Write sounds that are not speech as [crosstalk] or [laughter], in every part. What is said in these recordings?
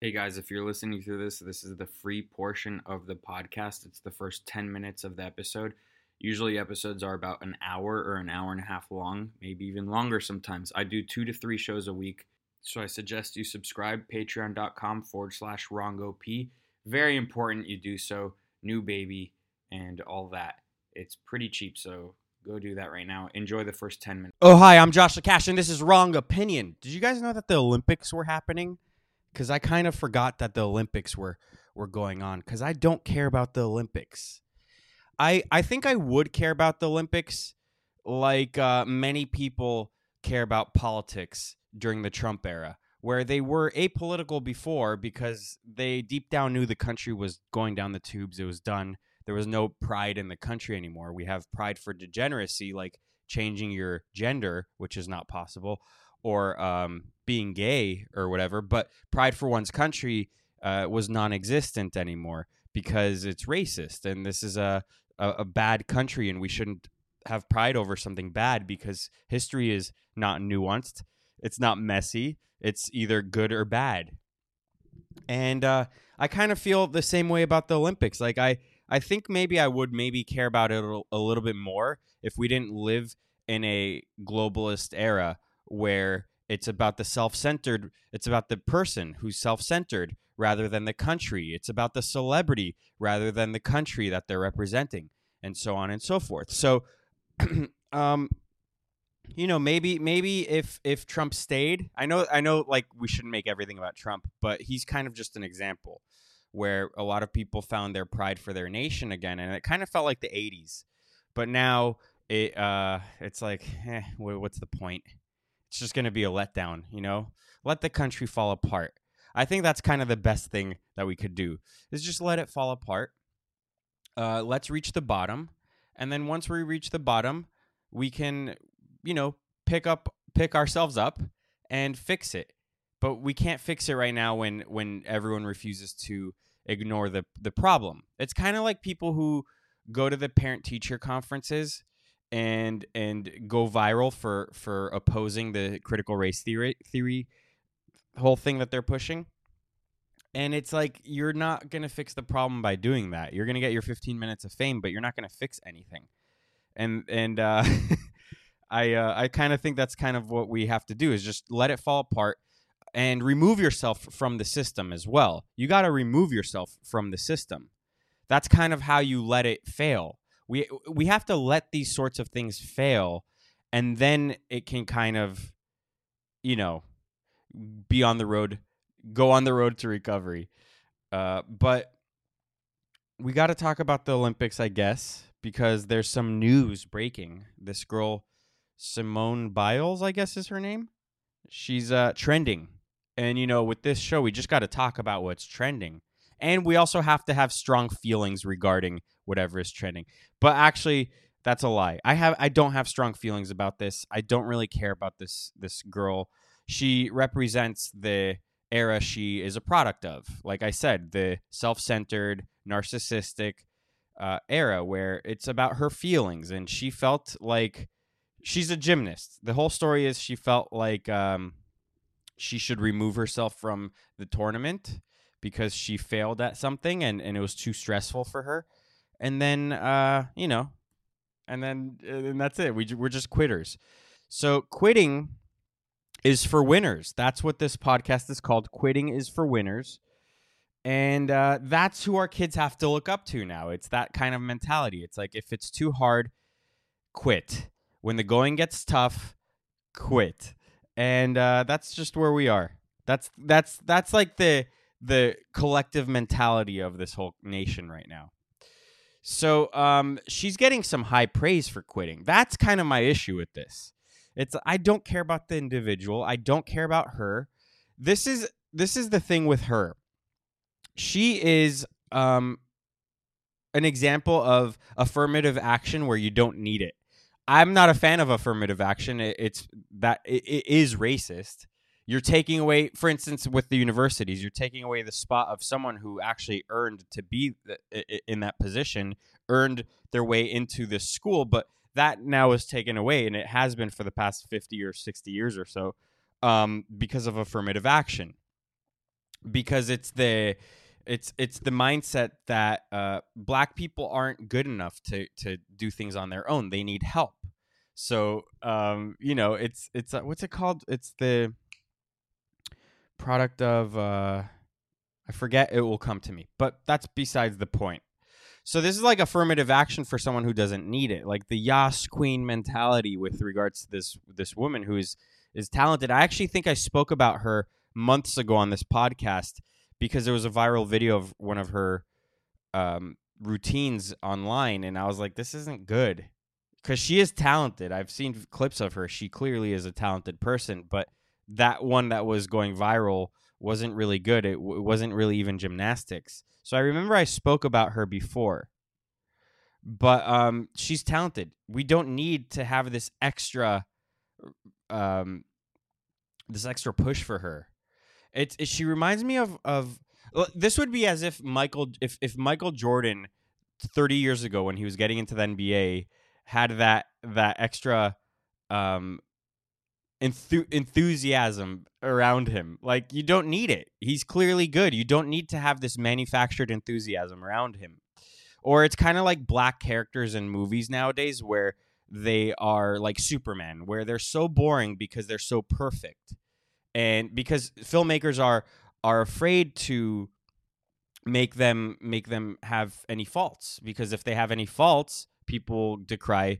Hey guys, if you're listening through this, this is the free portion of the podcast. It's the first 10 minutes of the episode. Usually, episodes are about an hour or an hour and a half long, maybe even longer sometimes. I do two to three shows a week. So I suggest you subscribe, patreon.com forward slash WrongOp. Very important you do so. New baby and all that. It's pretty cheap, so go do that right now. Enjoy the first 10 minutes. Oh, hi, I'm Josh Cash, and this is Wrong Opinion. Did you guys know that the Olympics were happening? Because I kind of forgot that the Olympics were, were going on, because I don't care about the Olympics. I, I think I would care about the Olympics like uh, many people care about politics during the Trump era, where they were apolitical before because they deep down knew the country was going down the tubes. It was done. There was no pride in the country anymore. We have pride for degeneracy, like changing your gender, which is not possible, or um, being gay or whatever. But pride for one's country uh, was non existent anymore because it's racist. And this is a, a, a bad country, and we shouldn't have pride over something bad because history is not nuanced it's not messy. It's either good or bad. And uh, I kind of feel the same way about the Olympics. Like I, I think maybe I would maybe care about it a little bit more if we didn't live in a globalist era where it's about the self-centered. It's about the person who's self-centered rather than the country. It's about the celebrity rather than the country that they're representing, and so on and so forth. So, [clears throat] um, you know maybe maybe if if Trump stayed, I know I know like we shouldn't make everything about Trump, but he's kind of just an example where a lot of people found their pride for their nation again, and it kind of felt like the '80s. But now it uh it's like, eh, what's the point? It's just gonna be a letdown, you know. Let the country fall apart. I think that's kind of the best thing that we could do is just let it fall apart. Uh, let's reach the bottom, and then once we reach the bottom, we can you know, pick up pick ourselves up and fix it. But we can't fix it right now when when everyone refuses to ignore the the problem. It's kind of like people who go to the parent teacher conferences and and go viral for for opposing the critical race theory theory whole thing that they're pushing. And it's like you're not going to fix the problem by doing that. You're going to get your 15 minutes of fame, but you're not going to fix anything. And and uh [laughs] I uh, I kind of think that's kind of what we have to do is just let it fall apart and remove yourself from the system as well. You got to remove yourself from the system. That's kind of how you let it fail. We we have to let these sorts of things fail and then it can kind of you know be on the road go on the road to recovery. Uh, but we got to talk about the Olympics, I guess, because there's some news breaking. This girl Simone Biles, I guess is her name. She's uh, trending. And, you know, with this show, we just got to talk about what's trending. And we also have to have strong feelings regarding whatever is trending. But actually, that's a lie. I have I don't have strong feelings about this. I don't really care about this this girl. She represents the era she is a product of. Like I said, the self-centered, narcissistic uh, era where it's about her feelings, and she felt like she's a gymnast. The whole story is she felt like um, she should remove herself from the tournament because she failed at something and, and it was too stressful for her. And then, uh, you know, and then and that's it. We, we're just quitters. So quitting is for winners. That's what this podcast is called. Quitting is for winners. And uh, that's who our kids have to look up to now. It's that kind of mentality. It's like if it's too hard, quit when the going gets tough, quit. And uh, that's just where we are. That's that's that's like the the collective mentality of this whole nation right now. So um, she's getting some high praise for quitting. That's kind of my issue with this. It's I don't care about the individual. I don't care about her. This is this is the thing with her. She is um, an example of affirmative action where you don't need it. I'm not a fan of affirmative action. It, it's that it, it is racist. You're taking away, for instance, with the universities, you're taking away the spot of someone who actually earned to be in that position, earned their way into this school, but that now is taken away, and it has been for the past 50 or 60 years or so um, because of affirmative action. because it's the it's it's the mindset that uh, black people aren't good enough to to do things on their own. They need help. So um, you know, it's it's uh, what's it called? It's the product of uh, I forget. It will come to me, but that's besides the point. So this is like affirmative action for someone who doesn't need it, like the Yas Queen mentality with regards to this this woman who is is talented. I actually think I spoke about her months ago on this podcast because there was a viral video of one of her um, routines online, and I was like, this isn't good because she is talented. I've seen clips of her. She clearly is a talented person, but that one that was going viral wasn't really good. It, w- wasn't really even gymnastics. So I remember I spoke about her before, but um, she's talented. We don't need to have this extra, um, this extra push for her. It's it, she reminds me of of this would be as if Michael if if Michael Jordan 30 years ago when he was getting into the NBA had that that extra um enthu- enthusiasm around him. Like you don't need it. He's clearly good. You don't need to have this manufactured enthusiasm around him. Or it's kind of like black characters in movies nowadays where they are like Superman, where they're so boring because they're so perfect and because filmmakers are are afraid to make them make them have any faults because if they have any faults people decry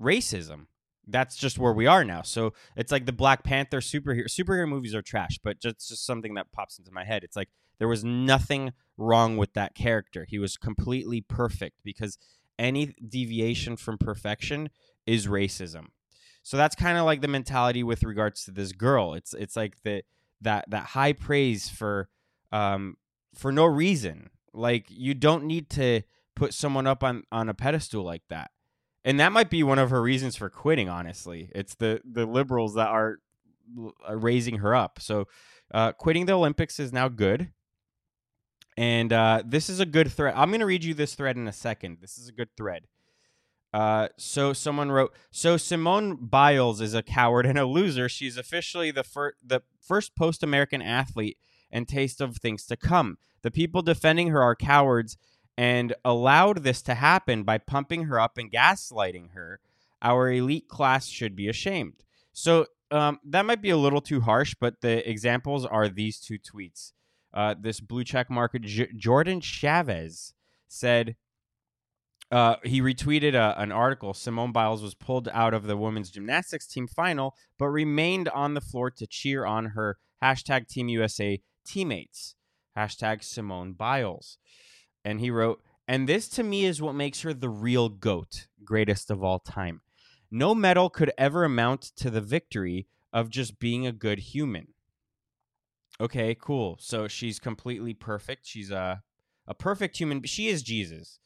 racism that's just where we are now so it's like the black panther superhero superhero movies are trash but just just something that pops into my head it's like there was nothing wrong with that character he was completely perfect because any deviation from perfection is racism so that's kind of like the mentality with regards to this girl. It's it's like the that that high praise for um for no reason. Like you don't need to put someone up on on a pedestal like that. And that might be one of her reasons for quitting, honestly. It's the the liberals that are raising her up. So uh, quitting the Olympics is now good. And uh, this is a good thread. I'm going to read you this thread in a second. This is a good thread. Uh, so someone wrote, so Simone Biles is a coward and a loser. She's officially the first, the first post-American athlete and taste of things to come. The people defending her are cowards and allowed this to happen by pumping her up and gaslighting her. Our elite class should be ashamed. So um, that might be a little too harsh, but the examples are these two tweets. Uh, this blue check market, J- Jordan Chavez said, uh, he retweeted a, an article. Simone Biles was pulled out of the women's gymnastics team final, but remained on the floor to cheer on her hashtag Team USA teammates. Hashtag Simone Biles. And he wrote, and this to me is what makes her the real GOAT, greatest of all time. No medal could ever amount to the victory of just being a good human. Okay, cool. So she's completely perfect. She's a a perfect human. She is Jesus.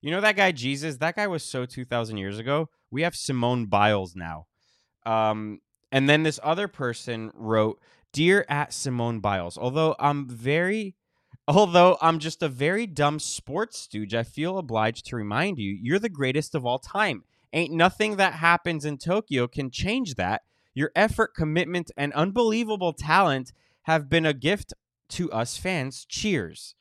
You know that guy Jesus? That guy was so 2,000 years ago. We have Simone Biles now. Um, and then this other person wrote, Dear at Simone Biles, although I'm very, although I'm just a very dumb sports stooge, I feel obliged to remind you, you're the greatest of all time. Ain't nothing that happens in Tokyo can change that. Your effort, commitment, and unbelievable talent have been a gift to us fans. Cheers.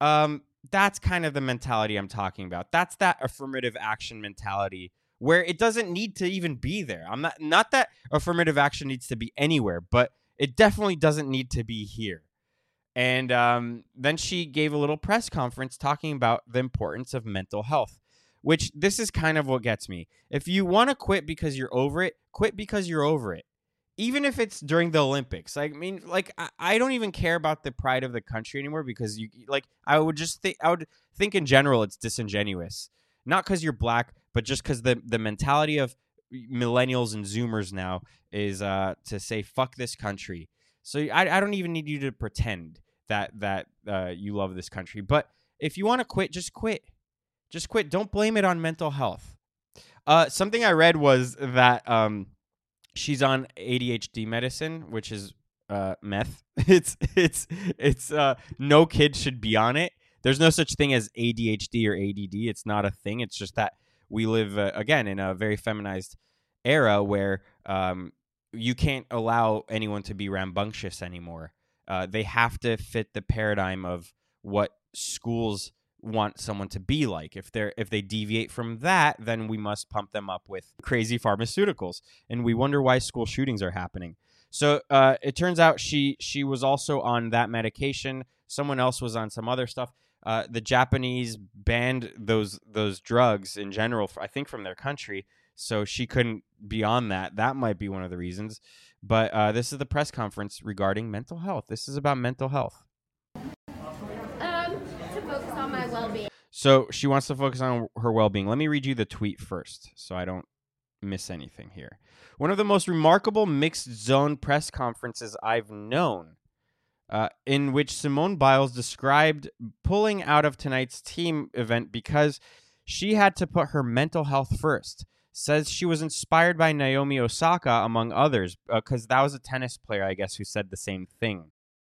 Um, that's kind of the mentality I'm talking about. That's that affirmative action mentality where it doesn't need to even be there. I'm not not that affirmative action needs to be anywhere, but it definitely doesn't need to be here. And um, then she gave a little press conference talking about the importance of mental health, which this is kind of what gets me. If you want to quit because you're over it, quit because you're over it even if it's during the Olympics. I mean, like I, I, don't even care about the pride of the country anymore because you like I would just think I would think in general it's disingenuous. Not because you're black, but just because the the mentality of millennials and Zoomers now is uh, to say fuck this country. So I, I don't even need you to pretend that that uh, you love this country. But if you want to quit, just quit. Just quit. Don't blame it on mental health. Uh, something I read was that um, she's on ADHD medicine, which is uh, meth. [laughs] It's it's it's uh, no kid should be on it. There's no such thing as ADHD or ADD. It's not a thing. It's just that we live uh, again in a very feminized era where um, you can't allow anyone to be rambunctious anymore. Uh, they have to fit the paradigm of what schools want someone to be like. If they're if they deviate from that, then we must pump them up with crazy pharmaceuticals, and we wonder why school shootings are happening. So uh, it turns out she she was also on that medication. Someone else was on some other stuff. Uh, the Japanese banned those those drugs in general, I think, from their country. So she couldn't be on that. That might be one of the reasons. But uh, this is the press conference regarding mental health. This is about mental health. Um, to focus on my well-being. So she wants to focus on her well being. Let me read you the tweet first so I don't miss anything here. One of the most remarkable mixed zone press conferences I've known, uh, in which Simone Biles described pulling out of tonight's team event because she had to put her mental health first. Says she was inspired by Naomi Osaka, among others, uh, because that was a tennis player, I guess, who said the same thing.